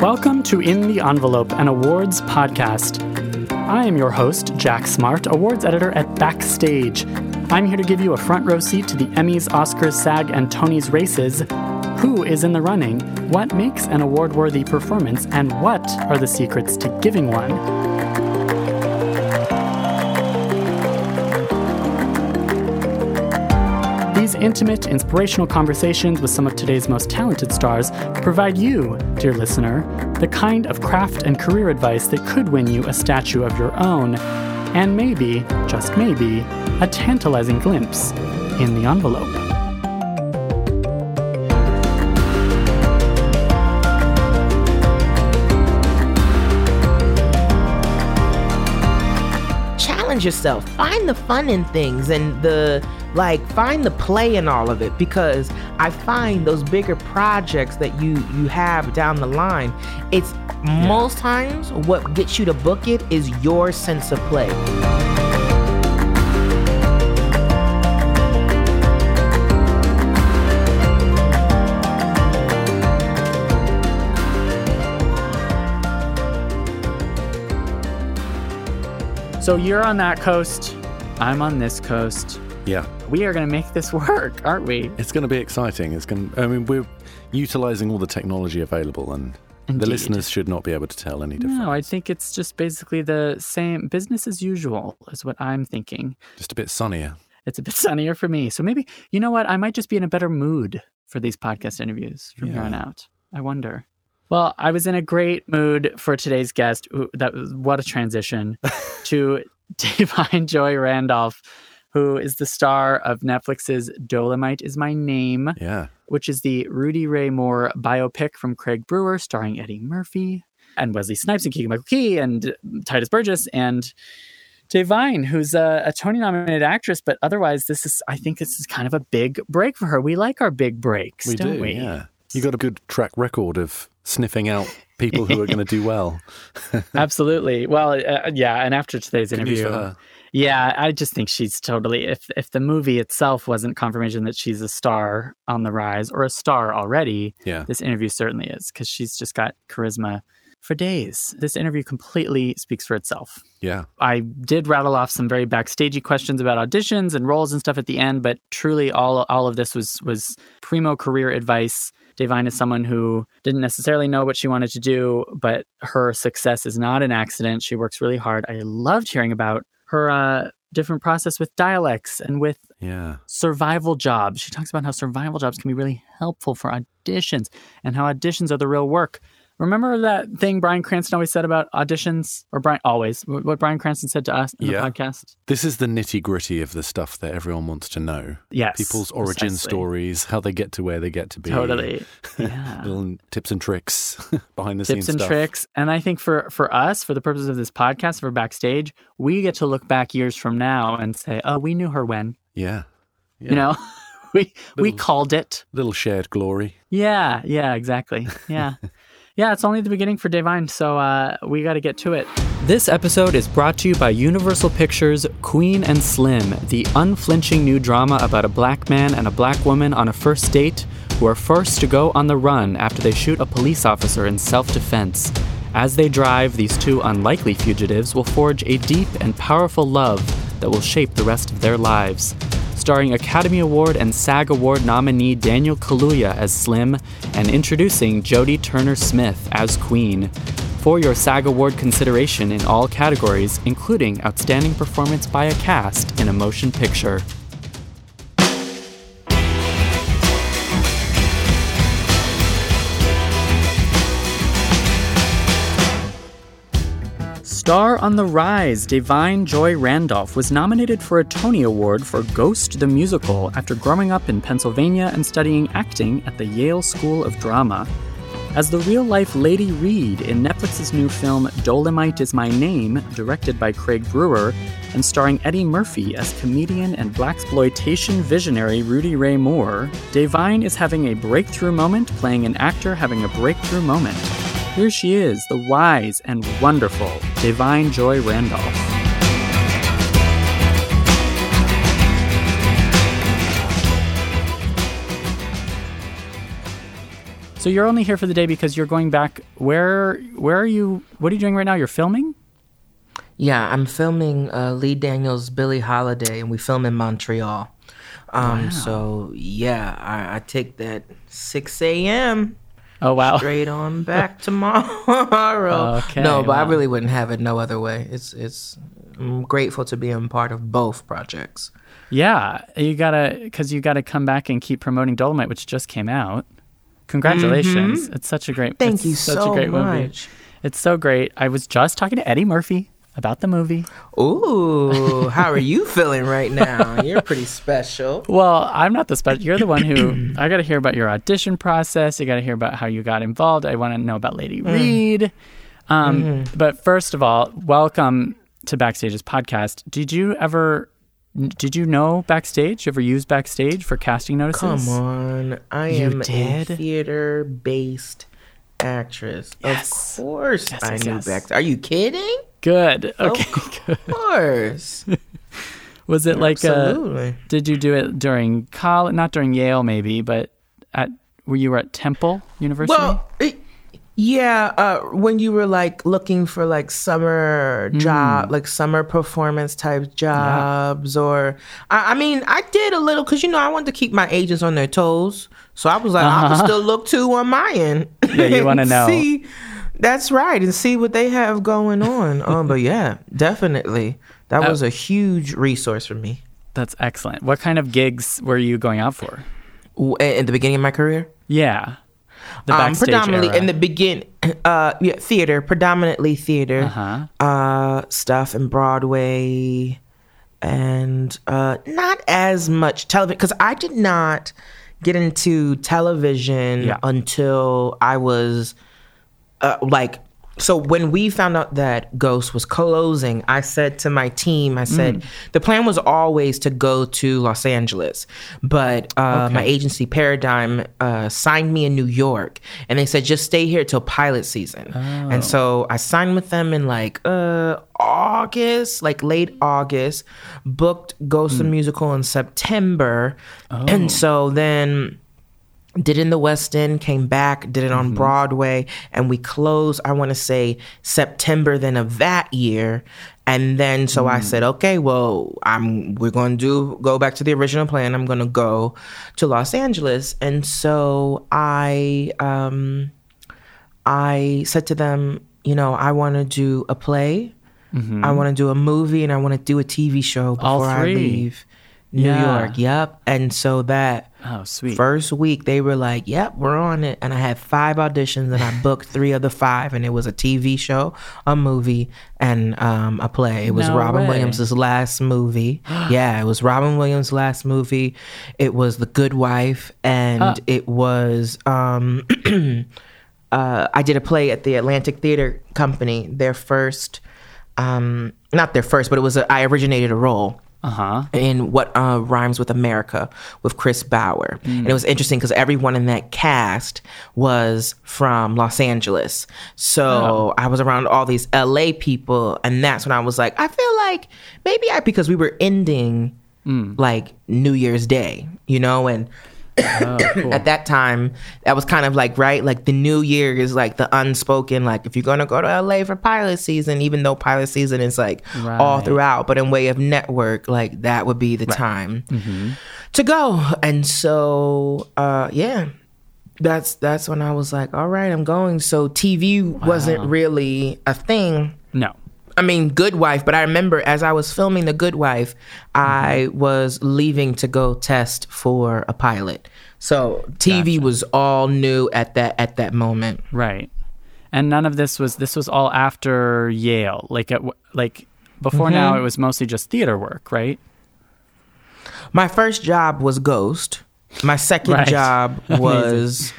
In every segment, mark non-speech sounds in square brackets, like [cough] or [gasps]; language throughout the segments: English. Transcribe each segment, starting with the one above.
Welcome to In the Envelope, an awards podcast. I am your host, Jack Smart, awards editor at Backstage. I'm here to give you a front row seat to the Emmys, Oscars, SAG, and Tony's races. Who is in the running? What makes an award worthy performance? And what are the secrets to giving one? These intimate, inspirational conversations with some of today's most talented stars provide you, dear listener, the kind of craft and career advice that could win you a statue of your own, and maybe, just maybe, a tantalizing glimpse in the envelope. challenge yourself. Find the fun in things and the like find the play in all of it because I find those bigger projects that you you have down the line, it's yeah. most times what gets you to book it is your sense of play. So you're on that coast, I'm on this coast. Yeah. We are going to make this [laughs] work, aren't we? It's going to be exciting. It's going to, I mean, we're utilizing all the technology available and Indeed. the listeners should not be able to tell any difference. No, I think it's just basically the same business as usual is what I'm thinking. Just a bit sunnier. It's a bit [laughs] sunnier for me. So maybe, you know what? I might just be in a better mood for these podcast interviews from yeah. here on out. I wonder. Well, I was in a great mood for today's guest. That was what a transition [laughs] to Da'Vine Joy Randolph, who is the star of Netflix's Dolemite is My Name, yeah, which is the Rudy Ray Moore biopic from Craig Brewer, starring Eddie Murphy and Wesley Snipes and Keegan Michael Key and Tituss Burgess and Da'Vine, who's a, a Tony nominated actress, but otherwise, this is, I think, this is kind of a big break for her. We like our big breaks, we don't do, we? Yeah. You got a good track record of sniffing out people who are going to do well. [laughs] [laughs] Absolutely. Well, uh, yeah. And after today's interview, yeah, I just think she's totally. If if the movie itself wasn't confirmation that she's a star on the rise or a star already, yeah. this interview certainly is because she's just got charisma for days. This interview completely speaks for itself. Yeah. I did rattle off some very backstagey questions about auditions and roles and stuff at the end, but truly all all of this was was primo career advice Da'Vine is someone who didn't necessarily know what she wanted to do, but her success is not an accident. She works really hard. I loved hearing about her uh, different process with dialects and with yeah. survival jobs. She talks about how survival jobs can be really helpful for auditions and how auditions are the real work. Remember that thing Bryan Cranston always said about auditions, or Brian always what Bryan Cranston said to us in yeah. the podcast. This is the nitty gritty of the stuff that everyone wants to know. Yes, people's origin precisely. stories, how they get to where they get to be. Totally, [laughs] yeah. little tips and tricks [laughs] behind the tips scenes. Tips and stuff. tricks, and I think for for us, for the purposes of this podcast, for backstage, we get to look back years from now and say, "Oh, we knew her when." Yeah, yeah. you know. [laughs] we little, we called it little shared glory. Yeah, yeah, exactly. Yeah. Yeah, it's only the beginning for Da'Vine, so uh, we got to get to it. This episode is brought to you by Universal Pictures' Queen and Slim, the unflinching new drama about a black man and a black woman on a first date who are forced to go on the run after they shoot a police officer in self defense. As they drive, these two unlikely fugitives will forge a deep and powerful love that will shape the rest of their lives starring Academy Award and SAG Award nominee Daniel Kaluuya as Slim, and introducing Jodie Turner Smith as Queen. For your SAG Award consideration in all categories, including Outstanding Performance by a Cast in a Motion Picture. Star on the Rise, Da'Vine Joy Randolph was nominated for a Tony Award for Ghost the Musical after growing up in Pennsylvania and studying acting at the Yale School of Drama. As the real life Lady Reed in Netflix's new film Dolemite is My Name, directed by Craig Brewer, and starring Eddie Murphy as comedian and blaxploitation visionary Rudy Ray Moore, Da'Vine is having a breakthrough moment playing an actor having a breakthrough moment. Here she is, the wise and wonderful Da'Vine Joy Randolph. So you're only here for the day because you're going back. Where where are you? What are you doing right now? You're filming. Yeah, I'm filming uh, Lee Daniels' Billie Holiday, and we film in Montreal. Um, Wow. So yeah, I, I take that 6 a.m. Oh wow. straight on back tomorrow. [laughs] Okay, no, but I really wouldn't have it no other way. It's it's. I'm grateful to be a part of both projects. Yeah, you gotta because you gotta come back and keep promoting Dolemite, which just came out. Congratulations! It's such a great. Mm-hmm. Thank you such so a great movie. much. It's so great. I was just talking to Eddie Murphy about the movie. Ooh, [laughs] how are you feeling right now? You're pretty special. Well, I'm not the special. You're the one who I got to hear about your audition process. You got to hear about how you got involved. I want to know about Lady Mm. Reed. Um, Mm-hmm. But first of all, welcome to Backstage's podcast. Did you ever? Did you know Backstage? You ever use Backstage for casting notices? Come on, I You am did? a theater-based actress. Yes. Of course, Yes, I yes, knew yes. back. Are you kidding? Good. Okay. [laughs] Of course, [laughs] Was it like uh absolutely. Did you do it during college? Not during Yale, maybe, but at were you were at Temple University? Well, it, yeah, uh, when you were like looking for like summer Hmm. job, like summer performance type jobs, or I, I mean, I did a little because you know I wanted to keep my agents on their toes, so I was like, I can still look too on my end. Uh-huh. Yeah, you wanna [laughs] know. See, that's right, and see what they have going on. [laughs] um, but yeah, definitely, that Uh, was a huge resource for me That's excellent. What kind of gigs were you going out for? W- in the beginning of my career. Yeah, the um, predominantly era. in the begin, uh, yeah, theater, predominantly theater, Uh-huh. uh, stuff and Broadway, and uh, not as much television because I did not get into television Yeah. until I was uh, like so when we found out that Ghost was closing, I said to my team, I said the plan was always to go to Los Angeles, but uh, my agency Paradigm uh, signed me in New York, and they said just stay here till pilot season. And so I signed with them in like uh, August, like late August, booked Ghost the musical in September, and so then did it in the West End, came back, did it on mm-hmm. Broadway, and we closed, I want to say September then of that year. And then so I mm. said, okay, well, I'm we're going to do go back to the original plan. I'm going to go to Los Angeles. And so I um I said to them, you know, I want to do a play. Mm-hmm. I want to do a movie and I want to do a TV show before I leave New Yeah. York. Yep. And so that oh, sweet. First week, they were like, "Yep, we're on it," and I had five auditions, and I booked three of the five, and it was a TV show, a movie, and um, a play. It was No Robin way. Williams' last movie. [gasps] yeah, it was Robin Williams' last movie. It was The Good Wife, and it was. Um, [clears throat] uh, I did a play at the Atlantic Theater Company. Their first, um, not their first, but it was. A, I originated a role Uh huh. in what uh, rhymes with America with Chris Bauer. And it was interesting because everyone in that cast was from Los Angeles. So I was around all these LA people. And that's when I was like, I feel like maybe I, because we were ending like New Year's Day, you know, and Oh, [coughs] cool. at that time that was kind of like right like the new year is like the unspoken like if you're gonna go to la for pilot season even though pilot season is like all throughout but in way of network like that would be the time Mm-hmm. to go and so uh yeah that's that's when i was like all right i'm going so tv wasn't really a thing no. I mean, Good Wife, but I remember as I was filming The Good Wife, I was leaving to go test for a pilot. So TV was all new at that at that moment. Right. And none of this was. This was all after Yale. Like at like before Mm-hmm. now, it was mostly just theater work, right? My first job was Ghost. My second Right. job [laughs] was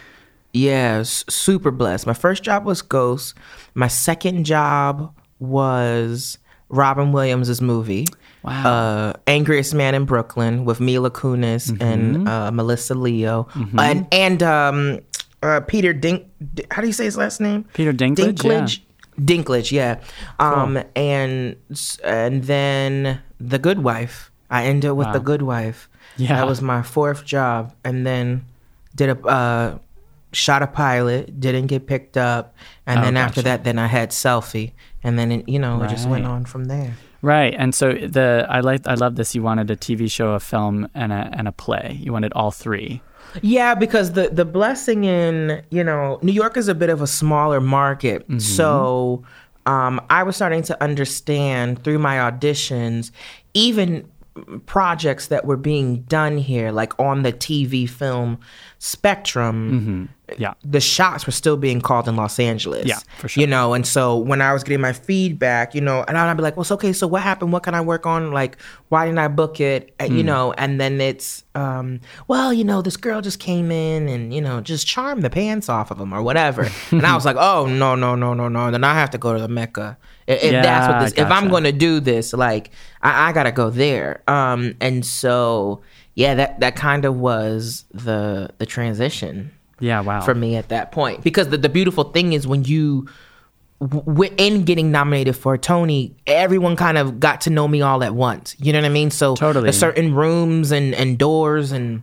yes, super blessed. My first job was Ghost. My second job was Robin Williams' movie. Wow. Uh, Angriest Man in Brooklyn with Mila Kunis Mm-hmm. and uh, Melissa Leo and and um, uh, Peter Dink. How do you say his last name? Peter Dinklage. Dinklage. Dinklage, yeah. Um, and and then The Good Wife. I ended with The Good Wife. Yeah. that was my fourth job, and then did a uh, shot a pilot, didn't get picked up, and Oh, then after that, then I had selfie, and then it, you know it just went on from there. Right, and so the I like I love this. You wanted a TV show, a film, and a and a play. You wanted all three. Yeah, because the the blessing in you know New York is a bit of a smaller market, so um, I was starting to understand through my auditions, even projects that were being done here, like on the TV film spectrum. Yeah, the shots were still being called in Los Angeles. Yeah, for sure. You know, and so when I was getting my feedback, you know, and I'd be like, well, it's okay. So what happened? What can I work on? Like, why didn't I book it? And, Hmm. You know, and then it's, um, well, you know, this girl just came in and, you know, just charmed the pants off of him or whatever. [laughs] and I was like, oh, no, no, no, no, no. Then I have to go to the Mecca. If, if that's what Yeah, this, if I'm going to do this, like, I, I got to go there. Um, and so, yeah, that, that kind of was the, the transition yeah. Wow. for me at that point because the, the beautiful thing is when you in getting nominated for a Tony, everyone kind of got to know me all at once. You know what I mean? So Totally. certain rooms and, and doors and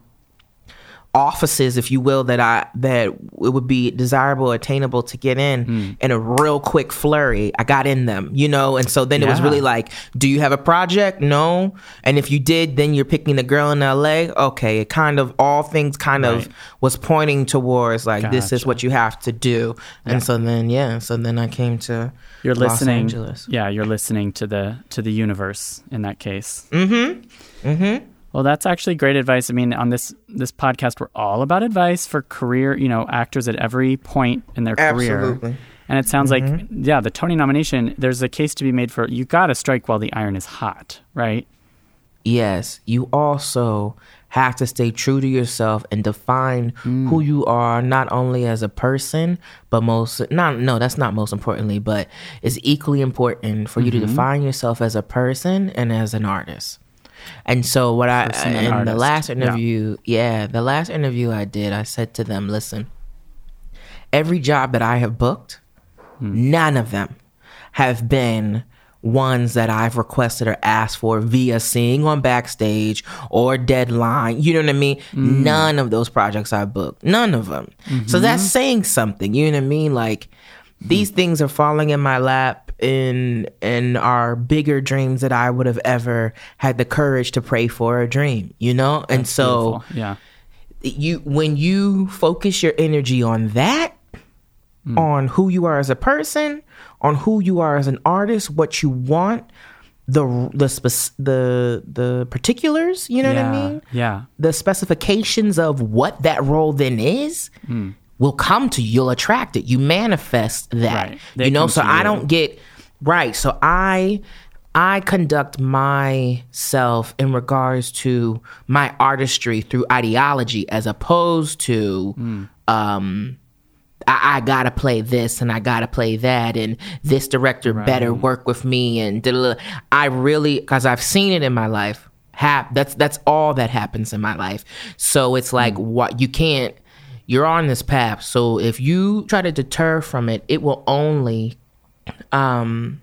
offices, if you will, that I that it would be desirable, attainable to get in Hmm. in a real quick flurry. I got in them, you know, and so then it was really like, do you have a project? No. And if you did, then you're picking the girl in LA. Okay, it kind of all things kind Right. of was pointing towards like this is what you have to do. And Yeah. so then yeah, so then I came to you're Los listening. Angeles. Yeah, you're listening to the to the universe in that case. Mm-hmm. Mm-hmm. Well, that's actually great advice. I mean, on this this podcast, we're all about advice for career, you know, actors at every point in their career. Absolutely. And it sounds like, Mm-hmm. yeah, the Tony nomination. There's a case to be made for you. Got to strike while the iron is hot, right? yes, you also have to stay true to yourself and define Mm. who you are not only as a person, but most not no, that's not most importantly, but it's equally important for you Mm-hmm. to define yourself as a person and as an artist. And so what I in the last interview, yeah, the last interview I did, I said to them, listen, every job that I have booked, Hmm. none of them have been ones that I've requested or asked for via seeing on backstage or deadline. You know what I mean? Hmm. None of those projects I booked. None of them. So that's Mm-hmm. saying something. You know what I mean? Like these Hmm. things are falling in my lap in in our bigger dreams that I would have ever had the courage to pray for a dream, you know? And so Beautiful. yeah, you when you focus your energy on that Hmm. on who you are as a person on who you are as an artist what you want the the spec- the the particulars you know yeah, what i mean yeah. the specifications of what that role then is Hmm. Will come to you you'll attract it you manifest that Right. You know so i you. don't get right so i i conduct myself in regards to my artistry through ideology as opposed to Hmm. um I, I gotta play this and I gotta play that and this director better work with me and da-da-da. I really because I've seen it in my life. Hap- that's that's all that happens in my life. So it's like what you can't. You're on this path. So if you try to deter from it, it will only um,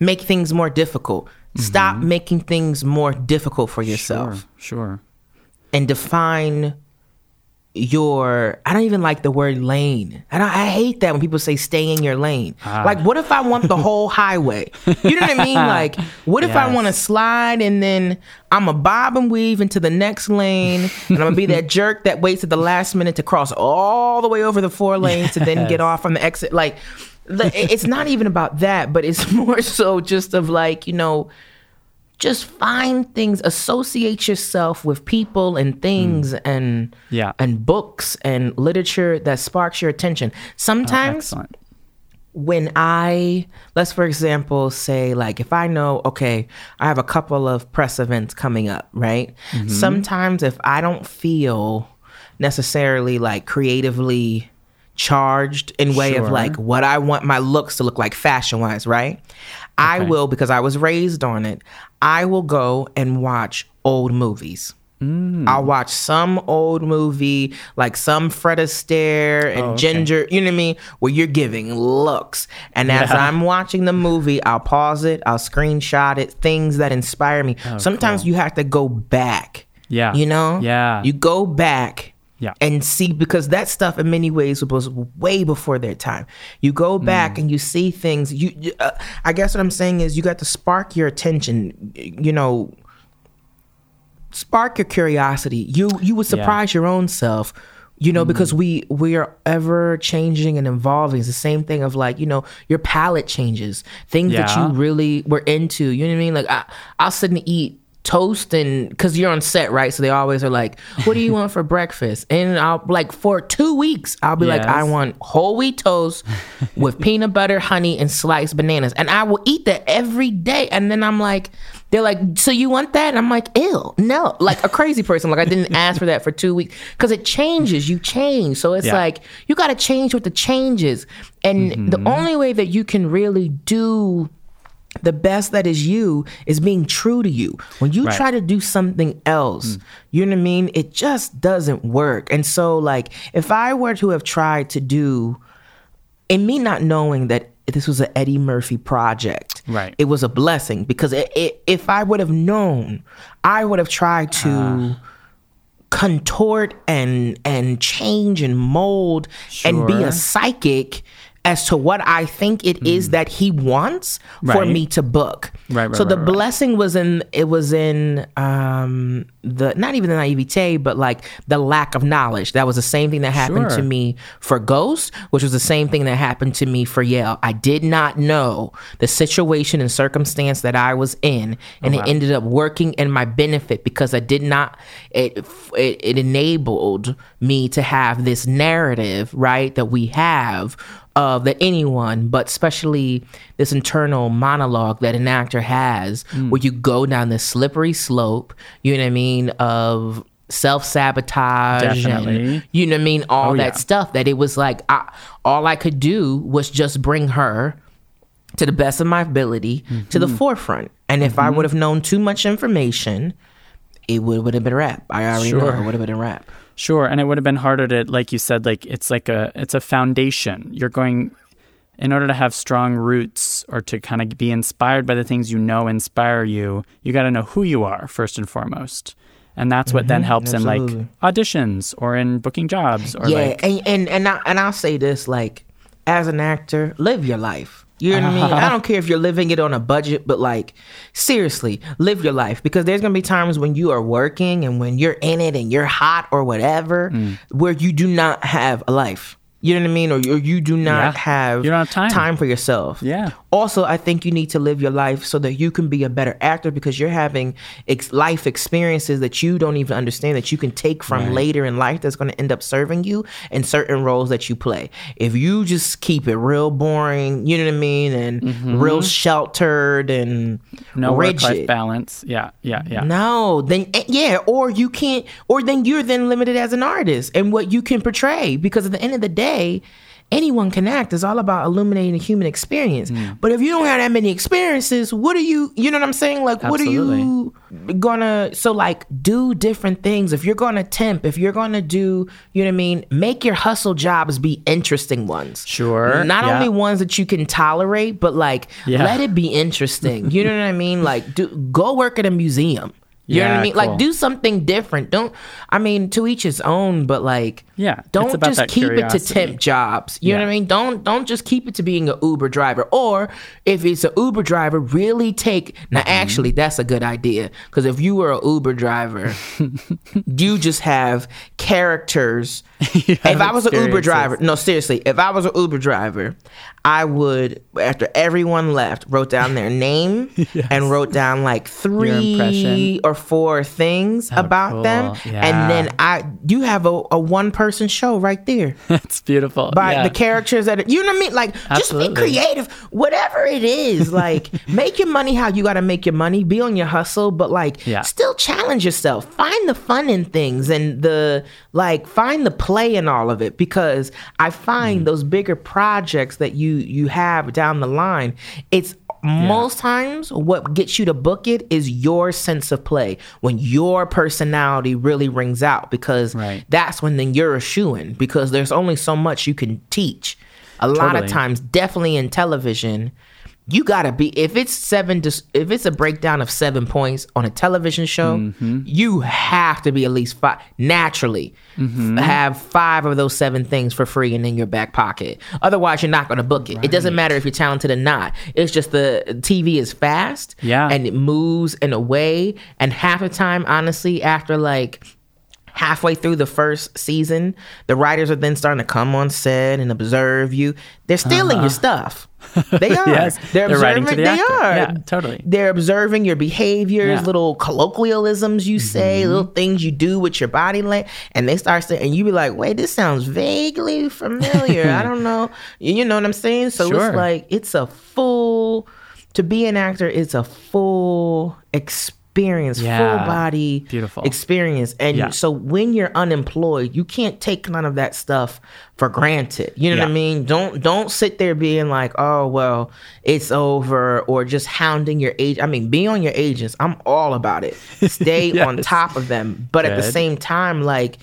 make things more difficult. Stop making things more difficult for yourself Sure, sure. and define your I don't even like the word lane. I don't, I hate that when people say stay in your lane. Ah. Like what if I want the whole highway? You know what I mean? Like what if I want to slide and then I'm a bob and weave into the next lane and I'm gonna be that [laughs] jerk that waits at the last minute to cross all the way over the four lanes to then get off on the exit like the- it's not even about that, but it's [laughs] more so just of like, you know, just find things associate yourself with people and things and Mm. Yeah. and books and literature that sparks your attention sometimes Excellent. when i let's for example say like if i know okay i have a couple of press events coming up right Mm-hmm. sometimes if i don't feel necessarily like creatively charged in way Sure. of like what i want my looks to look like fashion wise right i will because i was raised on it i will go and watch old movies Mm. I'll watch some old movie, like some Fred Astaire and Oh, okay. Ginger, you know what I mean? Where you're giving looks. And as Yeah. I'm watching the movie, I'll pause it, I'll screenshot it, things that inspire me. Sometimes Oh, cool. you have to go back. Yeah. You know? Yeah. You go back Yeah. And see, because that stuff in many ways was way before their time. You go back and you see things. You, uh, I guess what I'm saying is you got to spark your attention. You know, spark your curiosity. You you would surprise your own self. You know, because we we are ever changing and evolving. It's the same thing of like you know your palate changes, things that you really were into. You know what I mean? Like I, I'll sit and eat toast and because you're on set right? So they always are like what do you want for [laughs] breakfast? And i'll like for two weeks i'll be like i want whole wheat toast [laughs] with peanut butter honey and sliced bananas. And i will eat that every day. And then i'm like they're like so you want that? And i'm like ew no. Like a crazy person. Like i didn't [laughs] ask for that for two weeks because it changes. You change. So it's Yeah. like you got to change with the changes. And mm-hmm. the only way that you can really do the best that is you is being true to you. When you Right. try to do something else, mm. you know what I mean? It just doesn't work. And so, like, if I were to have tried to do, and me not knowing that this was an Eddie Murphy project, Right. It was a blessing because it, it, if I would have known, I would have tried to. Ah. contort and and change and mold and be a psychic as to what I think it is that he wants for me to book. Right, right, so the right, right. blessing was in it was in um the not even the naivete, but like the lack of knowledge. That was the same thing that happened Sure. to me for Ghost, which was the same thing that happened to me for Yale. I did not know the situation and circumstance that I was in, and Oh, wow. it ended up working in my benefit because I did not. It, it it enabled me to have this narrative, right, that we have of that anyone, but especially this internal monologue that an actor has, Hmm. where you go down this slippery slope. You know what I mean of self sabotage and you know what I mean all Oh, that yeah. stuff. That it was like I, all I could do was just bring her to the best of my ability to Mm-hmm. the forefront. And if I would have known too much information, it would would have been a wrap. I already know Sure. it would have been a wrap. Sure, and it would have been harder to, like you said, like it's like a it's a foundation. You're going in order to have strong roots or to kind of be inspired by the things you know inspire you. You got to know who you are first and foremost, and that's what then helps in Mm-hmm. like auditions or in booking jobs or yeah, like and and and, I, and I'll say this: like, as an actor, live your life. You know what I mean? I don't [laughs] care if you're living it on a budget, but like, seriously, live your life because there's gonna be times when you are working and when you're in it and you're hot or whatever, Mm. where you do not have a life. You know what I mean? Or, or you do not Yeah. have You don't have time. time for yourself. Yeah. Also, I think you need to live your life so that you can be a better actor because you're having ex- life experiences that you don't even understand that you can take from later in life that's going to end up serving you in certain roles that you play. If you just keep it real boring, you know what I mean, and real sheltered and Mm-hmm. no work life balance. Yeah, yeah, yeah. No, then eh, yeah, or you can't, or then you're then limited as an artist and what you can portray because at the end of the day, anyone can act. It's all about illuminating the human experience. Mm. But if you don't have that many experiences, what are you? You know what I'm saying? Like, what are you gonna? So like, do different things. If you're gonna temp, if you're gonna do, you know what I mean, make your hustle jobs be interesting ones. Sure, Not yeah. only ones that you can tolerate, but like Yeah. let it be interesting. You know what I mean? Like, do go work at a museum. You know what I mean? cool. Like, do something different. Don't. I mean, to each his own. But like, Yeah, don't just keep it to curiosity. temp jobs. You know what I mean? Don't don't just keep it to being an Uber driver. Or if it's an Uber driver, really take. Now, Mm-hmm. actually, that's a good idea because if you were an Uber driver, [laughs] you just have characters. [laughs] if I was an Uber driver, no, seriously, if I was an Uber driver, I would, after everyone left, wrote down their name [laughs] and wrote down like three or four things about them. Yeah. and then I, you have a, a one person show right there [laughs] It's beautiful. by yeah. the characters that are, you know what I mean? Like, just be creative, whatever it is. [laughs] Like, make your money how you got to make your money. Be on your hustle, but like, Yeah. still challenge yourself. Find the fun in things and the like. Find the play in all of it because I find Mm. those bigger projects that you you have down the line. It's most times what gets you to book it is your sense of play when your personality really rings out because Right. that's when then you're a shoo-in because there's only so much you can teach. A lot of times, definitely in television, you gotta be if it's seven to if it's a breakdown of seven points on a television show Mm-hmm. you have to be at least five naturally Mm-hmm. have five of those seven things for free and in your back pocket otherwise you're not gonna book it it doesn't matter if you're talented or not it's just the tv is fast Yeah. and it moves in a way and half the time honestly after like halfway through the first season, the writers are then starting to come on set and observe you. They're stealing your stuff. [laughs] They are. Uh-huh. Yes, they're, they're observing. the they actor. are. Yeah, totally. They're observing your behaviors, Yeah. Mm-hmm. little colloquialisms you say, little things you do with your body language, and they start saying, and you be like, "Wait, this sounds vaguely familiar. I don't know." [laughs] You you know what I'm saying? So Sure. it's like it's a full. To be an actor, it's a full experience, Yeah. full body Beautiful. experience. And Yeah. so when you're unemployed, you can't take none of that stuff for granted. You know what I mean? Don't don't sit there being like, "Oh, well, it's over," or just hounding your age. I mean, be on your agents. I'm all about it. Stay [laughs] on top of them, but at the same time, like,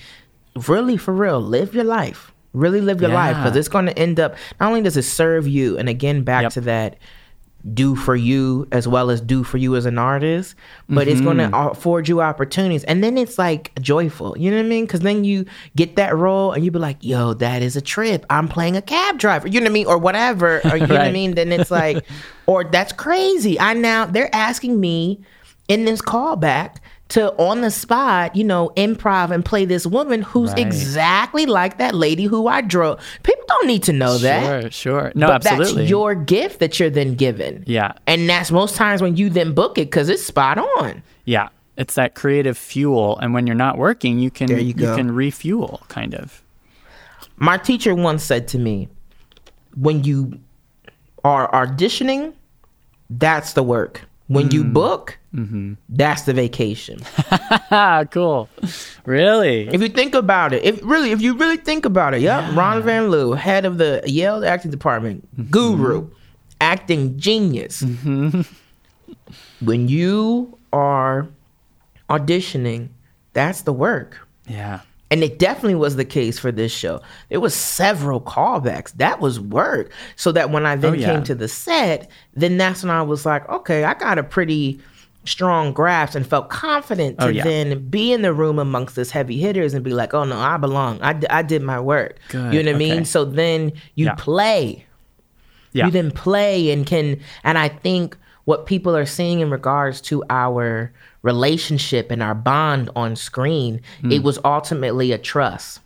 really for real, live your life. Really live your life because it's going to end up. Not only does it serve you, and again, back Yep. to that do for you as well as do for you as an artist, but it's going to Mm-hmm. afford you opportunities. And then it's like joyful, you know what I mean? Because then you get that role and you be like, yo, that is a trip. I'm playing a cab driver, you know what I mean? Or whatever, or you know what I mean? Then it's like, or that's crazy. I now, they're asking me in this callback to on the spot, you know, improv and play this woman who's Right. exactly like that lady who I drew. People don't need to know that Sure, sure. No, but absolutely. that's your gift that you're then given. Yeah. And that's most times when you then book it because it's spot on. yeah. It's that creative fuel, and when you're not working, you can There you can refuel, kind of. My teacher once said to me, when you are auditioning, that's the work. When you Mm. book, Mm-hmm. that's the vacation. [laughs] Cool. Really? if you think about it, if really, if you really think about it, yep, Ron Van Lieu, head of the Yale acting department, Mm-hmm. guru, acting genius. When you are auditioning, that's the work. Yeah. And it definitely was the case for this show. There was several callbacks. That was work. So that when I then Oh, yeah. came to the set, then that's when I was like, okay, I got a pretty strong grasp and felt confident oh, to Oh, yeah. then be in the room amongst this heavy hitters and be like, oh no, I belong. I, d- I did my work. Good, You know what I mean? So then you Yeah. play Yeah. you then play and can and i think what people are seeing in regards to our relationship and our bond on screen Hmm. it was ultimately a trust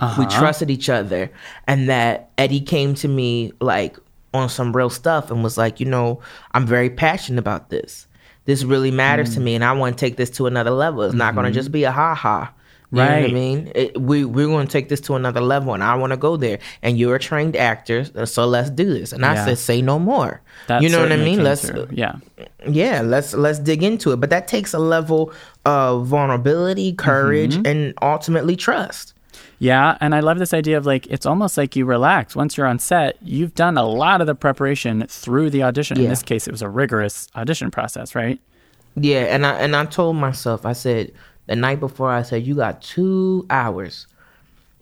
we Uh-huh. trusted each other and that eddie came to me like on some real stuff and was like you know i'm very passionate about this this really matters Hmm. to me and i want to take this to another level it's not going to just be a ha-ha you know what I. Mean? It, we we're going to take this to another level, and I want to go there. And you're a trained actor, so let's do this. And I Yeah. said, say no more. That you know what I mean? Let's through. Yeah. yeah, let's let's dig into it. But that takes a level of vulnerability, courage, Mm-hmm. and ultimately trust. Yeah, and I love this idea of like it's almost like you relax once you're on set. You've done a lot of the preparation through the audition. In this case, it was a rigorous audition process, right? Yeah, and I and I told myself, I said the night before, I said, you got two hours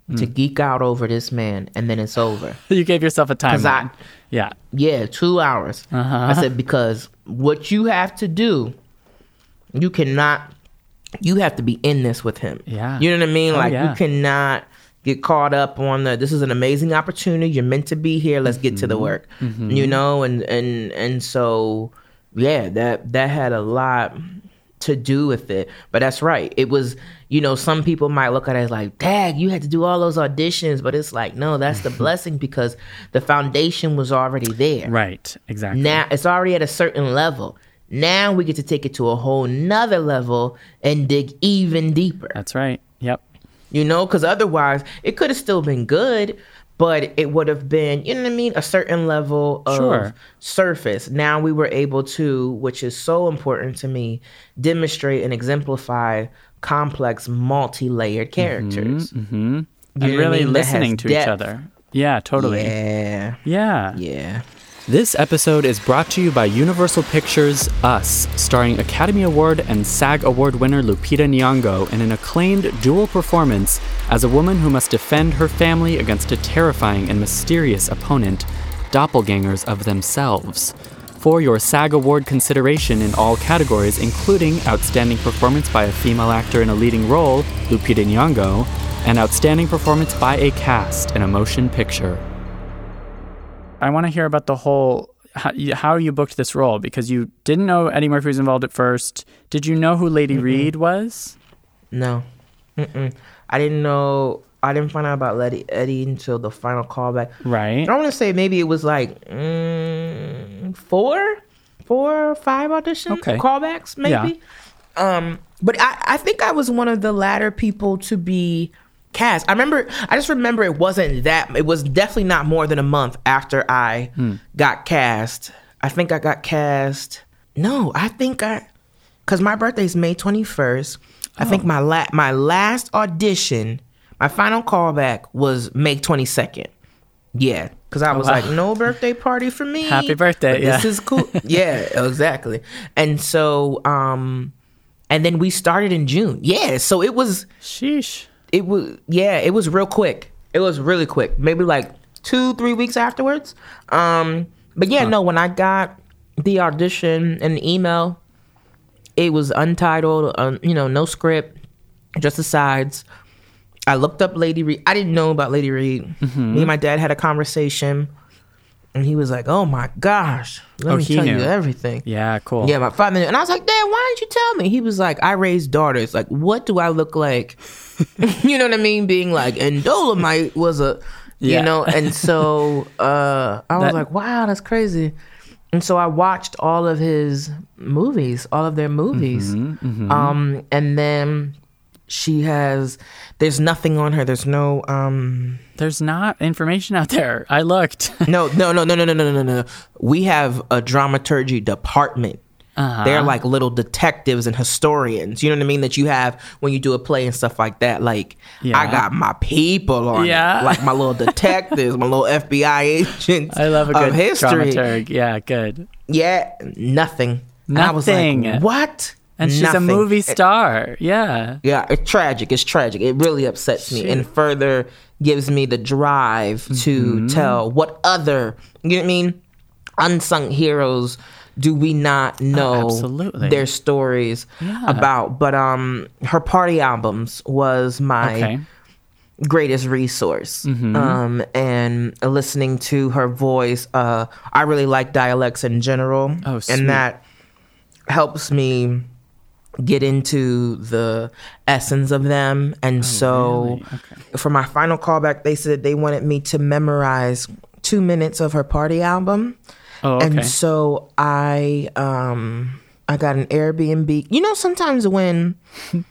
Hmm. to geek out over this man, and then it's over. [laughs] You gave yourself a time. I- Yeah, Yeah, two hours. Uh-huh. I said because what you have to do, you cannot. You have to be in this with him. Yeah. you know what I mean. Oh, like yeah. you cannot get caught up on the. This is an amazing opportunity. You're meant to be here. Let's get Mm-hmm. to the work. You know, and and and so yeah, that that had a lot to do with it. But that's right. It was, you know, some people might look at it as like, dag, you had to do all those auditions. But it's like, no, that's the [laughs] blessing because the foundation was already there. right. Exactly. Now it's already at a certain level. Now we get to take it to a whole nother level and dig even deeper. That's right. Yep. You know, because otherwise it could have still been good, but it would have been, you know what I mean, a certain level of Sure. surface. Now we were able to, which is so important to me, demonstrate and exemplify complex, multi-layered characters. hmm You know And what I really mean? Listening to each other. Yeah, totally. Yeah, Yeah. yeah. This episode is brought to you by Universal Pictures' Us, starring Academy Award and SAG Award winner Lupita Nyong'o in an acclaimed dual performance as a woman who must defend her family against a terrifying and mysterious opponent, doppelgangers of themselves. for your SAG Award consideration in all categories, including Outstanding Performance by a Female Actor in a Leading Role, Lupita Nyong'o, and Outstanding Performance by a Cast in a Motion Picture. I want to hear about the whole how you, how you booked this role because you didn't know Eddie Murphy was involved at first. Did you know who Lady Reed was? No, Mm-mm. I didn't know. I didn't find out about Eddie, Eddie until the final callback. Right. I want to say maybe it was like mm, four, four or five audition Okay. callbacks, maybe. Yeah. Um, but I, I think I was one of the latter people to be cast. I remember. I just remember it wasn't that. It was definitely not more than a month after I got cast. I think I got cast. No, I think I, because my birthday's May twenty first. I think my la- my last audition, my final callback was May twenty second. Yeah, because I was wow. like, no birthday party for me. Happy birthday, But This is cool. [laughs] yeah, exactly. And so, um, and then we started in June. Yeah, so it was Sheesh. It was yeah it was real quick. It was really quick. Maybe like two three weeks afterwards. Um but yeah no when i got the audition and the email it was untitled um, you know no script just the sides. I looked up lady reed i didn't know about lady reed. Mm-hmm. me and my dad had a conversation and he was like oh my gosh let Oh, me tell knew. you everything Yeah, cool. yeah, my father. And I was like, Dad, why didn't you tell me? He was like, I raised daughters. Like, what do I look like? [laughs] [laughs] you know what I mean? Being like, and Dolemite was a, you Yeah. know, and so [laughs] uh, I was That- like, wow, that's crazy. And so I watched all of his movies, all of their movies. Mm-hmm, Um, and then she has, there's nothing on her. There's no, um, There's not information out there. I looked. [laughs] no, no, no, no, no, no, no, no, no. We have a dramaturgy department. Uh-huh. They're like little detectives and historians. You know what I mean? That you have when you do a play and stuff like that. Like Yeah. I got my people on Yeah. it. Like my little [laughs] detectives, my little FBI agents I love a good history. dramaturg. Yeah, good. Yeah, nothing. And I was Nothing. like, what? And she's a Nothing. movie It- star. Yeah. yeah, it's tragic. It's tragic. It really upsets me and further gives me the drive Mm-hmm. to tell what other, you know what I mean? Unsung heroes do we not know Oh, absolutely. their stories Yeah. about? But um her party albums was my Okay. greatest resource. Mm-hmm. Um, and listening to her voice, uh, I really like dialects in general, Oh, sweet. and that helps me get into the essence of them. And so, Oh, really? Okay. for my final callback, they said they wanted me to memorize two minutes of her party album. Oh, okay. And so I um I got an Airbnb. You know, sometimes when [laughs]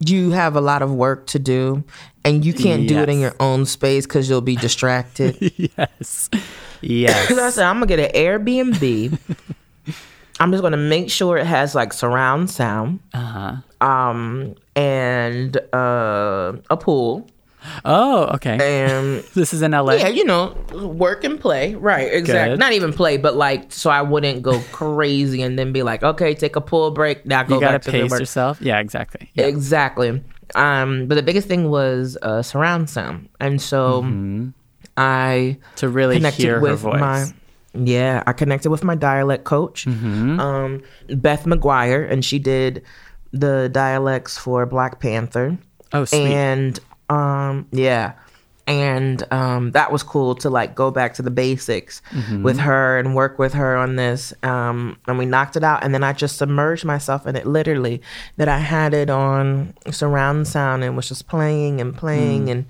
you have a lot of work to do and you can't do it in your own space because you'll be distracted. [laughs] yes. Yes. so [laughs] I said, I'm gonna get an Airbnb. I'm just gonna make sure it has like surround sound, uh-huh. um, and uh, a pool, Oh, okay. and [laughs] this is in LA. yeah, you know, work and play, right? Exactly. Good. Not even play, but like, so I wouldn't go [laughs] crazy and then be like, okay, take a pull break, now go you gotta back to the pace work. yourself. Yeah, exactly. Yeah. Exactly. Um, but the biggest thing was uh, surround sound, and so I to really hear her with voice. my yeah i connected with my dialect coach Mm-hmm. um, beth mcguire and she did the dialects for black panther Oh, sweet. and um, yeah and um, that was cool to like go back to the basics Mm-hmm. with her and work with her on this um, and we knocked it out and then i just submerged myself in it literally that i had it on surround sound and was just playing and Mm. playing and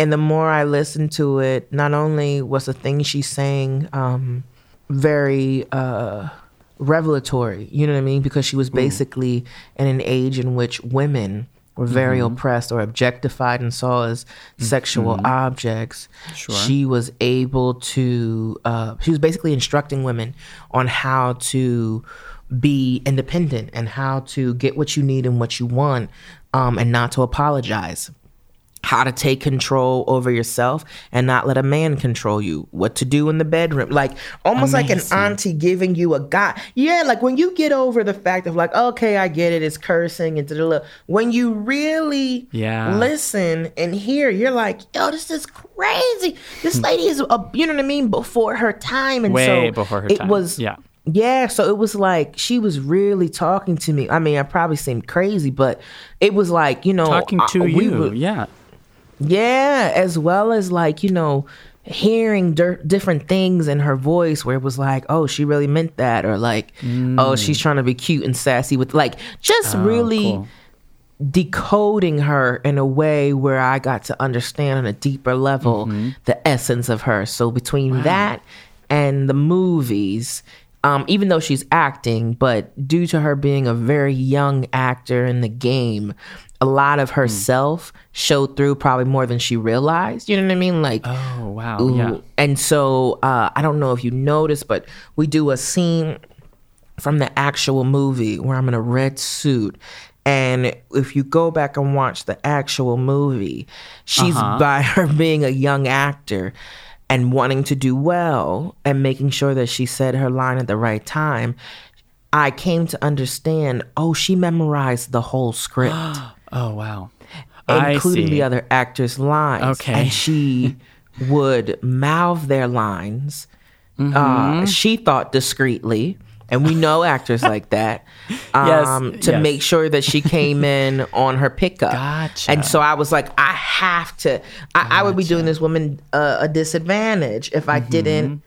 and the more i listened to it not only was the thing she's saying um, very uh, revelatory you know what i mean? Because she was basically in an age in which women were very oppressed or objectified and saw as sexual objects. Sure. she was able to uh, she was basically instructing women on how to be independent and how to get what you need and what you want um, and not to apologize how to take control over yourself and not let a man control you what to do in the bedroom like almost like an auntie giving you a guy yeah like when you get over the fact of like okay i get it it's cursing and da-da-da. when you really Yeah. listen and hear you're like yo this is crazy this hmm. lady is a, you know what i mean before her time and Way so before her it time. was Yeah. Yeah, so it was like she was really talking to me. I mean, I probably seemed crazy, but it was like you know, Talking to we you. were- yeah. Yeah, as well as like, you know, hearing different things in her voice where it was like, oh, she really meant that, or like, oh, she's trying to be cute and sassy with like just Mm. Oh, really cool. decoding her in a way where I got to understand on a deeper level Mm-hmm. the essence of her. So between that and the movies, um, even though she's acting, but due to her being a very young actor in the game, a lot of Hmm. herself showed through probably more than she realized. You know what I mean? Like, Oh wow. Ooh. Yeah. And so uh, I don't know if you noticed, but we do a scene from the actual movie where I'm in a red suit. And if you go back and watch the actual movie, she's Uh-huh. by [laughs] her being a young actor and wanting to do well and making sure that she said her line at the right time. I came to understand, oh, she memorized the whole script [gasps] Oh wow. Including the other actors' lines. Okay. And she [laughs] would mouth their lines. Mm-hmm. Uh, she thought discreetly, and we know actors like that. [laughs] Yes, Um, to yes. make sure that she came in on her pickup. Gotcha. And so I was like, I have to. I, I would be doing this woman uh, a disadvantage if I Mm-hmm. didn't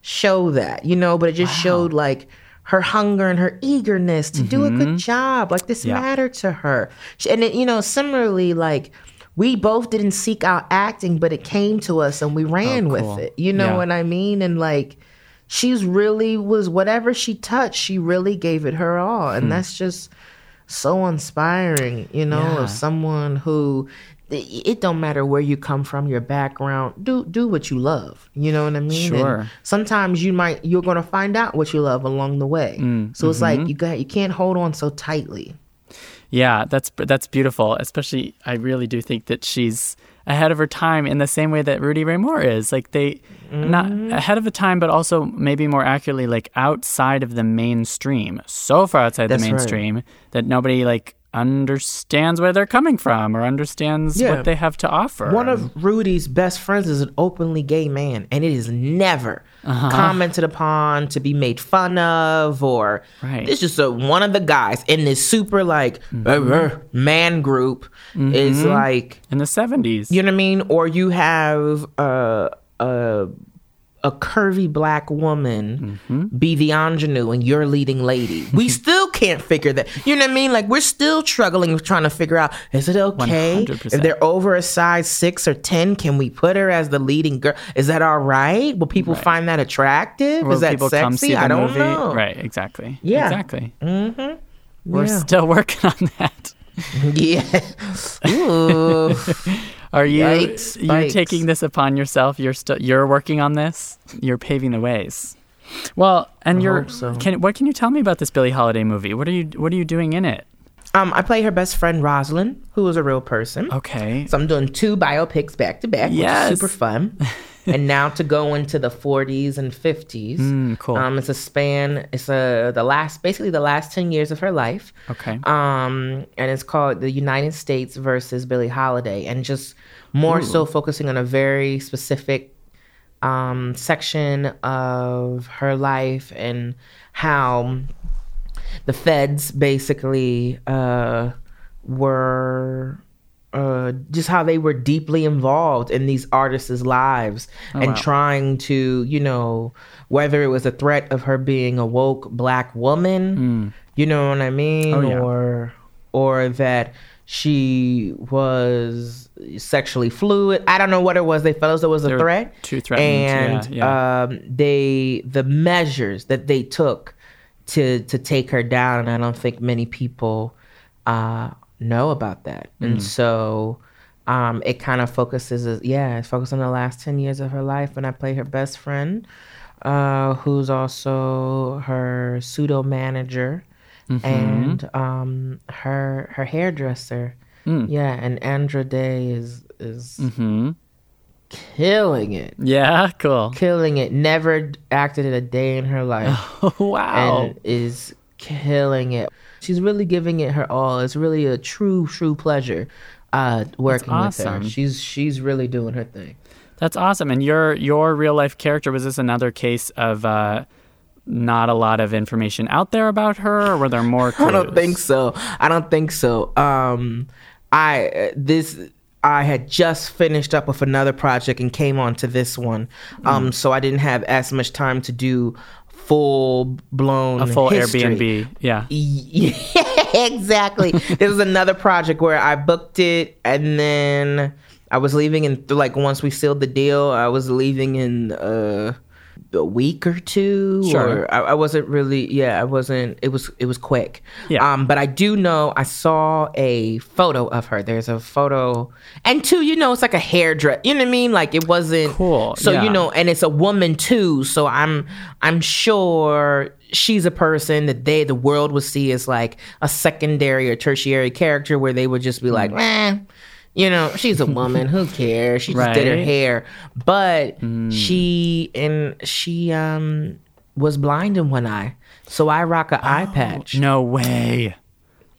show that, you know. But it just showed like her hunger and her eagerness to do a good job. Like this Mm-hmm. Yeah. mattered to her. She- And it, you know, similarly, like we both didn't seek out acting, but it came to us and we ran Oh, cool. with it. You know Yeah. what I mean? And like she's really was whatever she touched, she really gave it her all. And that's just so inspiring, you know, Hmm. Yeah. of someone who it don't matter where you come from, your background. Do do what you love. You know what I mean? And Sure. sometimes you might you're gonna find out what you love along the way. Mm, So it's mm-hmm. like you got you can't hold on so tightly. Yeah, that's that's beautiful. Especially, I really do think that she's ahead of her time in the same way that Rudy Ray Moore is. Like they, not Mm-hmm. ahead of the time, but also maybe more accurately, like outside of the mainstream. So far outside That's the right. mainstream that nobody like understands where they're coming from or understands Yeah. what they have to offer. One of Rudy's best friends is an openly gay man, and it is never Uh-huh. commented upon to be made fun of or Right. it's just a, one of the guys in this super like uh, uh, man group is like in the seventies. you know what I mean? Or you have a a, a curvy black woman be the ingenue and you're leading lady. We [laughs] still can't figure that. You know what I mean? Like we're still struggling with trying to figure out is it okay 100%. if they're over a size six or ten? Can we put her as the leading girl? Is that all right? Will people find that attractive? Will is that people sexy? come see the I don't movie? know. Right, exactly. Yeah. Exactly. Mm-hmm. We're Yeah. still [laughs] working on that. [laughs] Yeah. Are you Yikes, you taking this upon yourself? You're still you're working on this. You're paving the ways. Well, and you're hope so. can what can you tell me about this Billie Holiday movie? What are you what are you doing in it? um, I play her best friend Roslyn, who is a real person. Okay. So I'm doing two biopics back to back, which Yes. is super fun. [laughs] and now to go into the 40s and 50s. Mm, cool. Um, it's a span. It's a the last, basically the last 10 years of her life. Okay. Um, and it's called the United States versus Billie Holiday, and just more so focusing on a very specific um, section of her life and how the feds basically uh, were uh, just how they were deeply involved in these artists' lives and wow. trying to, you know, whether it was a threat of her being a woke black woman, you know what I mean, Oh, yeah. or or that she was sexually fluid. I don't know what it was. They felt as though it was a threat. Two threats, And yeah, um, they the measures that they took to to take her down, and I don't think many people uh, know about that. Mm. And so um, it kind of focuses, yeah, it's focused on the last ten years of her life, and I play her best friend, uh, who's also her pseudo manager. Mm-hmm. And um, her her hairdresser, Mm. yeah, and Andra Day is is mm-hmm. killing it Yeah, cool. killing it. Never acted in a day in her life, [laughs] wow. and is killing it. She's really giving it her all. It's really a true, true pleasure uh, working with her. She's she's really doing her thing. That's awesome. And your your real life character was this another case of uh, not a lot of information out there about her, or were there more? Clues? [laughs] I don't think so. I don't think so. Um, I this I had just finished up with another project and came on to this one, um, mm. so I didn't have as much time to do full blown a full history. Airbnb. Yeah. yeah [laughs] exactly. there was another project where I booked it and then I was leaving in like once we sealed the deal, I was leaving in uh a week or two sure. or I, I, wasn't really yeah i wasn't it was it was quick yeah. um but i do know i saw a photo of her there's a photo and two you know it's like a hairdress you know what i mean like it wasn't cool so yeah. you know and it's a woman too so i'm i'm sure she's a person that they the world would see as like a secondary or tertiary character where they would just be like eh you know, she's a woman. Who cares? She just right. did her hair, but mm. she and she um was blind in one eye, so I rock an oh, eye patch. No way.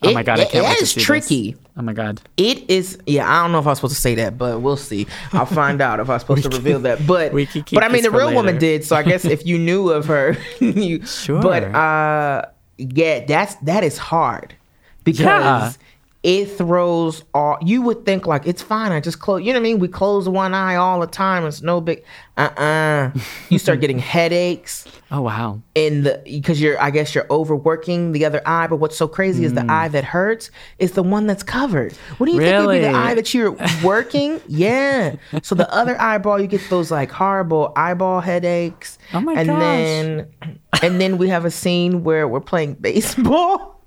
Oh it, my god, I can't it, wait to see tricky. This. Oh my god. It is yeah, I don't know if I'm supposed to say that, but we'll see. I'll [laughs] find out if I'm supposed to reveal that. [laughs] But but I mean the real later. woman did, so I guess if you knew of her, [laughs] you sure. But uh yeah, that's that is hard. Because yeah it throws all you would think like it's fine i just close you know what i mean we close one eye all the time it's no big uh-uh you start [laughs] getting headaches oh wow in the because you're i guess you're overworking the other eye but what's so crazy mm. is the hmm. eye that hurts is the one that's covered what do you really? think would be the eye that you're [laughs] working yeah so the other eyeball you get those like horrible eyeball headaches oh my and gosh. then and then we have a scene where we're playing baseball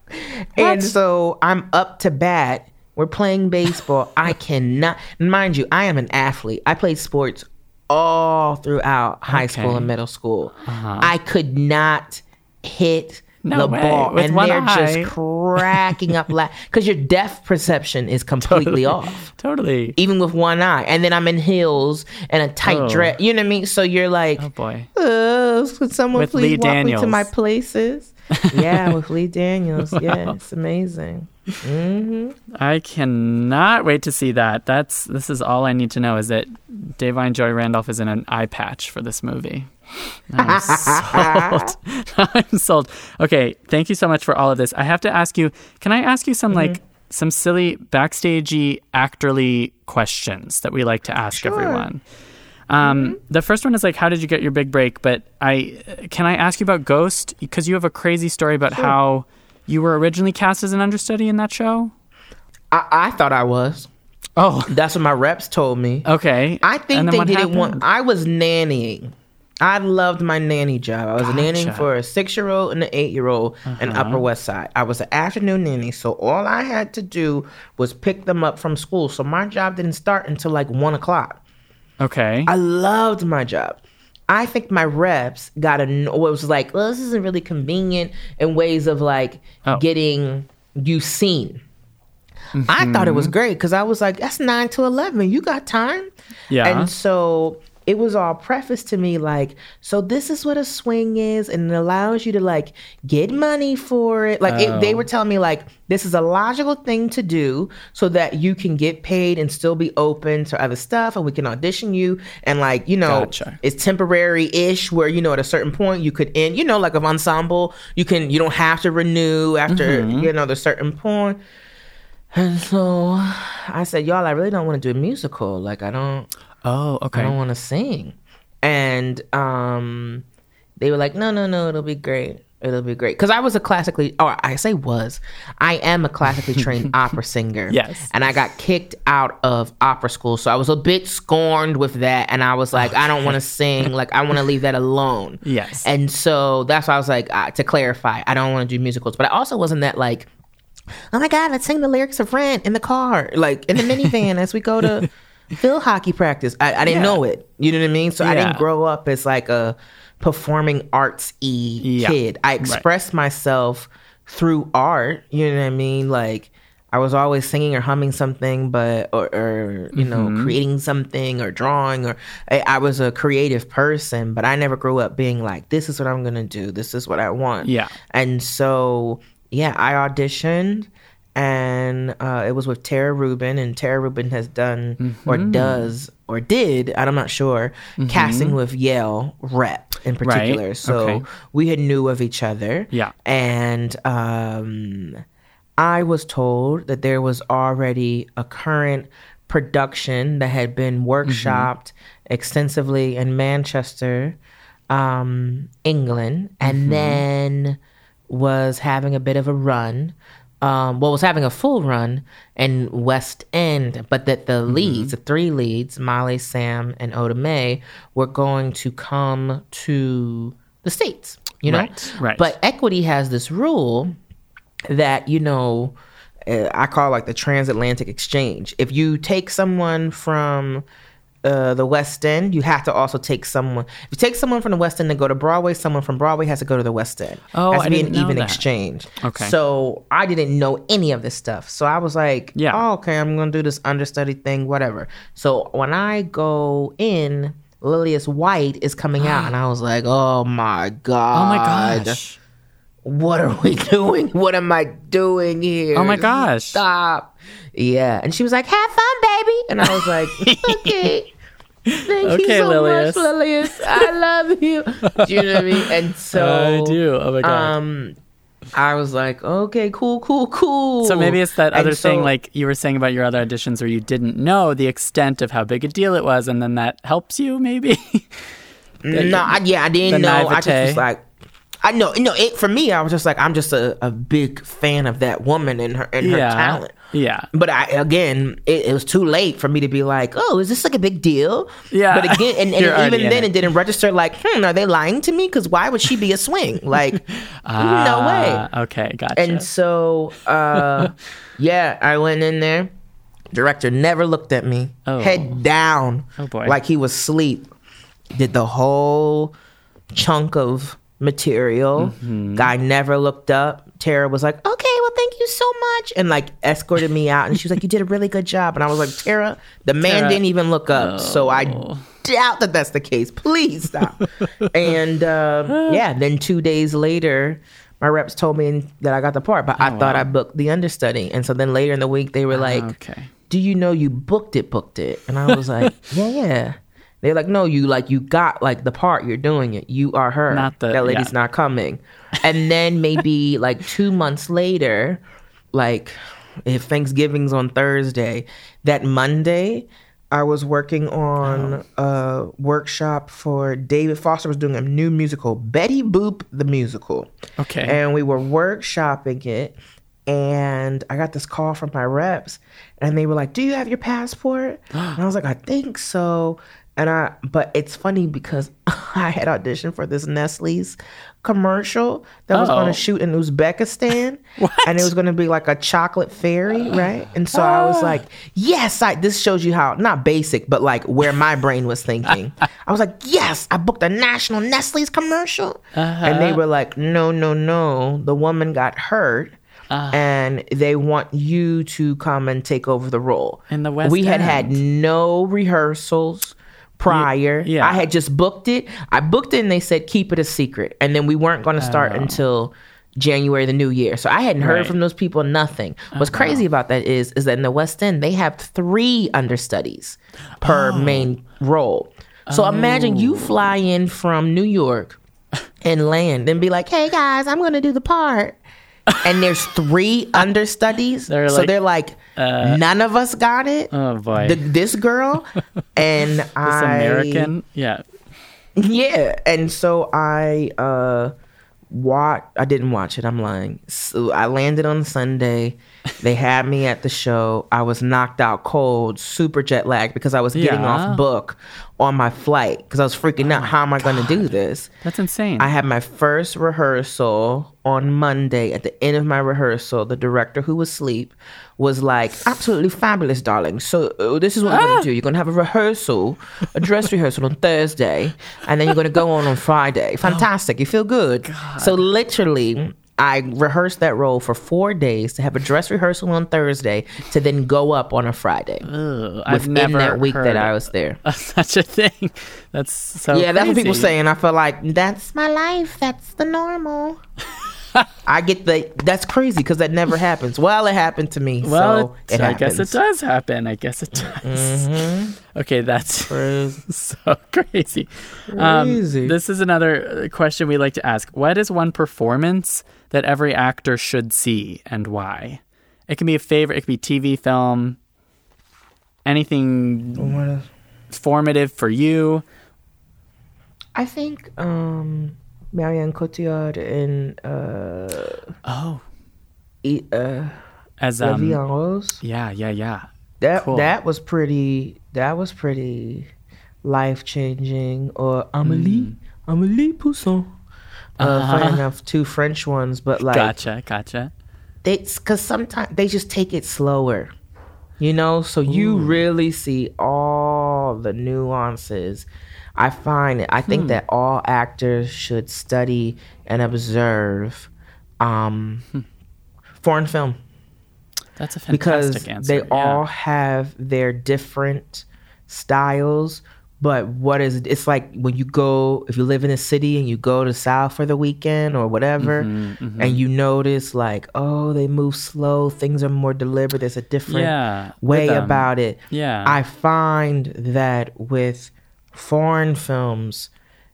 and so I'm up to bat. We're playing baseball. I cannot, mind you, I am an athlete. I played sports all throughout high okay. school and middle school. Uh-huh. I could not hit no the way. ball, With and they're eye. just cracking up laughing because your depth perception is [laughs] completely totally. off. Totally, even with one eye, and then I'm in heels and a tight oh. dress. You know what I mean? So you're like, oh boy, uh, could someone with please Lee walk Daniels. me to my places? Yeah, with Lee [laughs] Daniels. Yeah, it's amazing. Mm-hmm. I cannot wait to see that. That's this is all I need to know is that Da'Vine Joy Randolph is in an eye patch for this movie. [laughs] I'm sold. [laughs] I'm sold. Okay, thank you so much for all of this. I have to ask you. Can I ask you some mm-hmm. like some silly backstagey actorly questions that we like to ask sure. everyone? Um, mm-hmm. The first one is like, how did you get your big break? But I can I ask you about Ghost because you have a crazy story about sure. how you were originally cast as an understudy in that show. I, I thought I was. Oh, that's what my reps told me. Okay, I think they didn't want. I was nannying. I loved my nanny job. I was gotcha. nannying for a six year old and an eight year old uh-huh. in Upper West Side. I was an afternoon nanny, so all I had to do was pick them up from school. So my job didn't start until like one o'clock. Okay. I loved my job. I think my reps got a it was like, well, this isn't really convenient in ways of like oh. getting you seen. Mm-hmm. I thought it was mm-hmm. great because I was like, that's nine to eleven. You got time. Yeah. And so it was all prefaced to me like, so this is what a swing is, and it allows you to like get money for it. Like oh. it, they were telling me like this is a logical thing to do so that you can get paid and still be open to other stuff, and we can audition you and like you know gotcha. it's temporary ish where you know at a certain point you could end. You know, like of ensemble, you can you don't have to renew after mm-hmm. you know the certain point. And so I said, y'all, I really don't want to do a musical. Like I don't. Oh, okay. I don't want to sing. And um, they were like, no, no, no, it'll be great. It'll be great. Because I was a classically, or I say was, I am a classically [laughs] trained opera singer. Yes. And I got kicked out of opera school. So I was a bit scorned with that. And I was like, I don't want to sing. Like, I want to leave that alone. [laughs] Yes. And so that's why I was like, uh, to clarify, I don't want to do musicals. But I also wasn't that like, oh my God, let's sing the lyrics of Rent in the car, like in the minivan as we go to [laughs] field hockey practice. I, I didn't yeah. know it. You know what I mean? So yeah. I didn't grow up as like a performing arts y yeah. kid. I expressed right. myself through art. You know what I mean? Like I was always singing or humming something, but or, or you know mm-hmm. creating something or drawing or I, I, was a creative person, but I never grew up being like, this is what I'm gonna do. This is what I want. Yeah. And so yeah, I auditioned and uh, it was with Tara Rubin, and Tara Rubin has done or Mm-hmm. does or did, I'm not sure, casting with Yale rep in particular. So Okay. we had knew of each other. Yeah. And um, I was told that there was already a current production that had been workshopped extensively in Manchester, um, England, and then was having a bit of a run. Um, well, was having a full run in West End, but that the leads, the three leads, Molly, Sam, and Oda Mae, were going to come to the States, you know? Right, right. But Equity has this rule that you know uh, I call like the transatlantic exchange. If you take someone from uh, the West End, you have to also take someone. If you take someone from the West End to go to Broadway, someone from Broadway has to go to the West End. Oh, has to I be an even that. exchange. Okay. So I didn't know any of this stuff. So I was like, Yeah. oh, okay, I'm gonna do this understudy thing, whatever. So when I go in. Lillias White is coming out, [gasps] and I was like, "Oh my god! Oh my gosh. what are we [laughs] doing? What am I doing here? Oh my gosh. Stop. Yeah. And she was like, have fun, baby. And I was like, [laughs] okay. Thank you so Lillias. much, Lillias. I [laughs] love you. Do you know what I mean? And so I do. Oh my god. um I was like, okay, cool, cool, cool. so maybe it's that And other thing, so- like you were saying about your other auditions, where you didn't know the extent of how big a deal it was, and then that helps you, maybe. [laughs] No, I, yeah, I didn't know. I just was like, I know, no. It for me, I was just like, I'm just a, a big fan of that woman and her and her yeah. talent. Yeah. But I again, it, it was too late for me to be like, "Oh, is this like a big deal?" Yeah. But again, and, [laughs] and even then, it. it. didn't register. Like, hmm, are they lying to me? Because why would she be a swing? [laughs] Like, no way. Okay, gotcha. And so, uh, [laughs] yeah, I went in there. Director never looked at me. Oh. Head down. Oh, boy. Like he was asleep. Did the whole chunk of material. Mm-hmm. Guy never looked up. Tara was like, okay, well, thank you so much. And like escorted me out. And she was like, you did a really good job. And I was like, Tara, the man Tara. didn't even look up. So I doubt that that's the case. Please stop. [laughs] and uh, yeah, then two days later, my reps told me that I got the part, but I Oh, thought I booked the understudy. And so then later in the week, they were like, okay. do you know you booked it, booked it? And I was like, [laughs] yeah, yeah. They're like, no, you like you got like the part. You're doing it. You are her. Not the- that lady's yeah. not coming. And then maybe [laughs] like two months later, like if Thanksgiving's on Thursday, that Monday, I was working on oh. a workshop for David Foster was doing a new musical, Betty Boop the musical. Okay. And we were workshopping it and I got this call from my reps and they were like, "Do you have your passport?" [gasps] and I was like, "I think so." And I but it's funny because [laughs] I had auditioned for this Nestle's commercial that was going Oh. to shoot in Uzbekistan [laughs] and it was going to be like a chocolate fairy, right? And so I was ah. like, "Yes, I this shows you how not basic, but like where my brain was thinking." [laughs] I was like, "Yes, I booked a national Nestle's commercial." Uh-huh. And they were like, "No, no, no. The woman got hurt." Uh-huh. and they want you to come and take over the role. In the West we had had no rehearsals prior. yeah. I had just booked it. I booked it and they said keep it a secret. And then we weren't going to start uh. until January the new year. So I hadn't heard Oh. Right. from those people nothing. What's uh-huh. crazy about that is is that in the West End they have 3 understudies per Oh. main role. So imagine you oh. fly in from New York [laughs] and land and be like, "Hey guys, I'm going to do the part." And there's three [laughs] understudies. They're so they're like, none of us got it. oh boy. The, this girl [laughs] and I this I American. Yeah. yeah, and so I uh watch I didn't watch it, I'm lying. So I landed on Sunday. They had me at the show. I was knocked out cold, super jet lagged because I was getting Yeah. off book on my flight because I was freaking out. How am I going to do this? That's insane. I had my first rehearsal on Monday. At the end of my rehearsal, the director who was asleep was like, "Absolutely fabulous, darling. So uh, this is what we're going to do. You're going to have a rehearsal, a dress rehearsal on Thursday, and then you're going to go on on Friday. [laughs] Fantastic. You feel good. So literally." I rehearsed that role for four days to have a dress rehearsal on Thursday to then go up on a Friday Ugh, I've never that week that I was there. [laughs] Such a thing. That's so. yeah, that's what people say, and I feel like that's my life. That's the normal. [laughs] I get the that's crazy because that never happens. Well, it happened to me. Well, so it, I guess it does happen. I guess it does. Okay, that's Crazy. [laughs] so crazy. Um, this is another uh, question we like to ask. What is one performance that every actor should see and why? It can be a favorite, it could be TV, film, anything formative for you. I think um, Marion Cotillard in uh, Oh, E- uh, as um, Rose. yeah, yeah, yeah. That cool. that was pretty. That was pretty life changing. Or Amélie, Amélie Poulain. Uh, Uh-huh. Funny enough, two French ones, but like Gotcha, gotcha. they because sometimes they just take it slower you know so you really see all the nuances i find it i think that all actors should study and observe um foreign film That's a fantastic because answer. they yeah. all have their different styles but what is it's like when you go if you live in a city and you go to south for the weekend or whatever Mm-hmm, and you notice like oh they move slow things are more deliberate there's a different Yeah, way about it Yeah. i find that with foreign films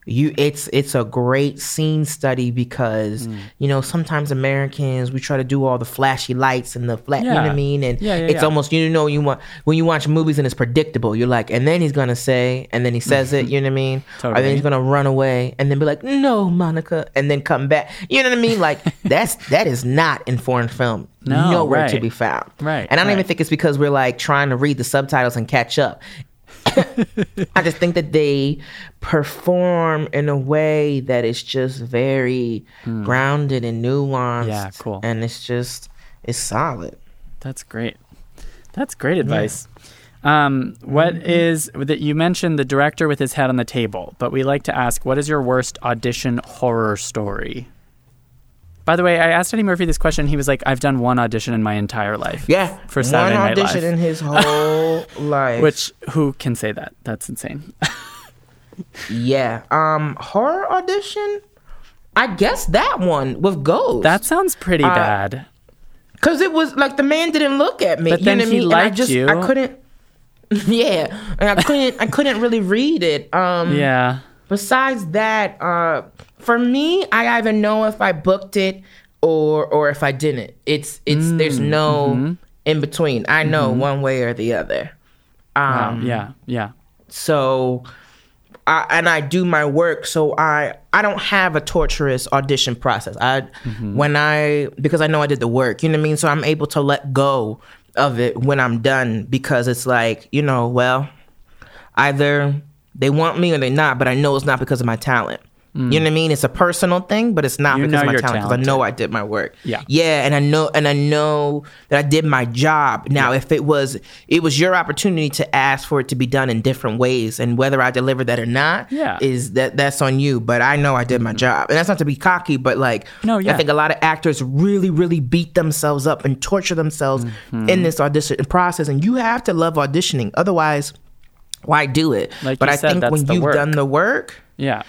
you it's it's a great scene study because Mm. you know sometimes Americans we try to do all the flashy lights and the flat you know what I mean? And Yeah, yeah, it's yeah. almost you know you want when you watch movies and it's predictable you're like and then he's gonna say and then he says it [laughs] you know what I mean? Or Totally. then he's gonna run away and then be like no Monica and then come back. You know what I mean? Like [laughs] that's that is not in foreign film. No, nowhere to be found. Right, and I don't even think it's because we're like trying to read the subtitles and catch up [laughs] I just think that they perform in a way that is just very grounded and nuanced. Yeah, cool. And it's just it's solid. That's great. That's great advice. Um, what is that you mentioned the director with his head on the table, but we like to ask, what is your worst audition horror story? By the way, I asked Eddie Murphy this question. He was like, "I've done one audition in my entire life." Yeah, For Saturday one Night audition Live. in his whole [laughs] life. Which who can say that? That's insane. [laughs] yeah, um, horror audition. I guess that one with Ghost. that sounds pretty Uh, bad. Because it was like the man didn't look at me. But you then know what I he mean? I liked just, you. I couldn't. [laughs] Yeah, and I couldn't. I couldn't really read it. Um, Yeah. Besides that, uh, for me, I either know if I booked it or or if I didn't. It's it's Mm, there's no mm-hmm. in between. I know one way or the other. Wow. Um, yeah. Yeah. So, I, and I do my work. So I I don't have a torturous audition process. I when I because I know I did the work. You know what I mean. So I'm able to let go of it when I'm done because it's like you know well either they want me or they're not. But I know it's not because of my talent. You know what I mean? It's a personal thing, but it's not Mm. You because of my talent because I know I did my work. Yeah. Yeah, and I know and I know that I did my job. Now, if it was it was your opportunity to ask for it to be done in different ways, and whether I delivered that or not, Yeah. Is that that's on you. But I know I did my job, and that's not to be cocky, but like No, yeah. I think a lot of actors really, really beat themselves up and torture themselves Mm-hmm. in this audition process, and you have to love auditioning, otherwise. Why do it? Like but I said, think when you've work. done the work, Yeah.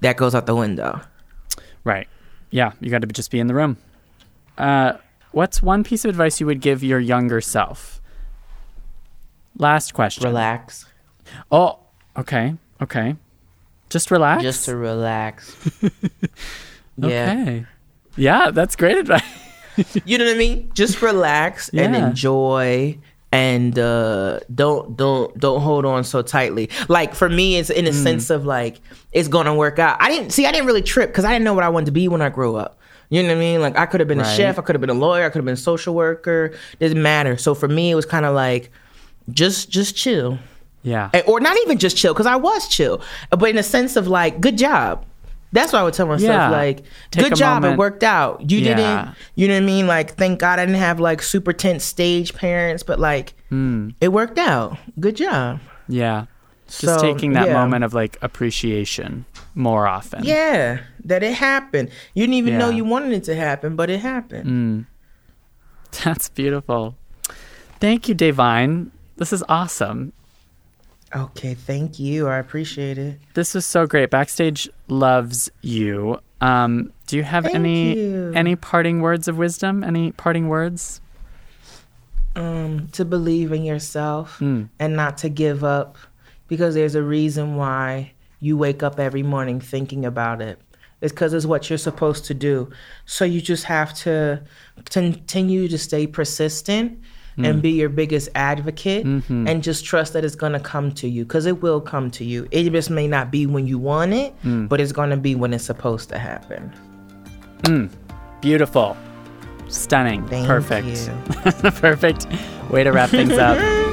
that goes out the window. Right. Yeah. You got to just be in the room. Uh, what's one piece of advice you would give your younger self? Last question. Relax. Oh, okay. Okay. Just relax. Just to relax. [laughs] yeah. Okay. Yeah, that's great advice. You know what I mean? Just relax and enjoy and uh don't don't don't hold on so tightly. Like for me it's in a Mm. sense of like it's to work out. I didn't see I didn't really trip cuz I didn't know what I wanted to be when I grew up. You know what I mean? Like I could have been a chef, I could have been a lawyer, I could have been a social worker. Doesn't matter. So for me it was kind of like just just chill. Yeah. And- or not even just chill because I was chill, but in a sense of like, good job. That's what I would tell myself. Yeah. Like, Take good job, moment. it worked out. You Yeah. didn't, you know what I mean? Like, thank God I didn't have like super tense stage parents, but like, Hmm. it worked out. Good job. Yeah. Just So, taking that yeah. moment of like appreciation more often. Yeah, that it happened. You didn't even know you wanted it to happen, but it happened. [laughs] That's beautiful. Thank you, Da'Vine. This is awesome. Okay, thank you. I appreciate it. This was so great. Backstage loves you. Um, Do you have Thank any you. any parting words of wisdom? Any parting words? Um, to believe in yourself Mm. and not to give up because there's a reason why you wake up every morning thinking about it. It's because it's what you're supposed to do. So you just have to continue to stay persistent and mm. be your biggest advocate mm-hmm. and just trust that it's going to come to you because it will come to you. It just may not be when you want it, mm. but it's going to be when it's supposed to happen. Mm. Beautiful. Stunning. Thank Perfect. you. [laughs] Perfect. Way to wrap things up. [laughs]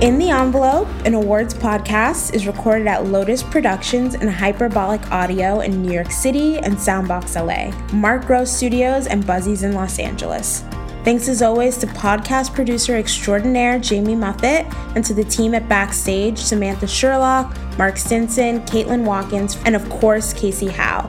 In the Envelope, an awards podcast, is recorded at Lotus Productions and Hyperbolic Audio in New York City and Soundbox LA, Mark Gross Studios, and Buzzies in Los Angeles. Thanks as always to podcast producer extraordinaire Jamie Muffett and to the team at Backstage Samantha Sherlock, Mark Stinson, Caitlin Watkins, and of course Casey Howe.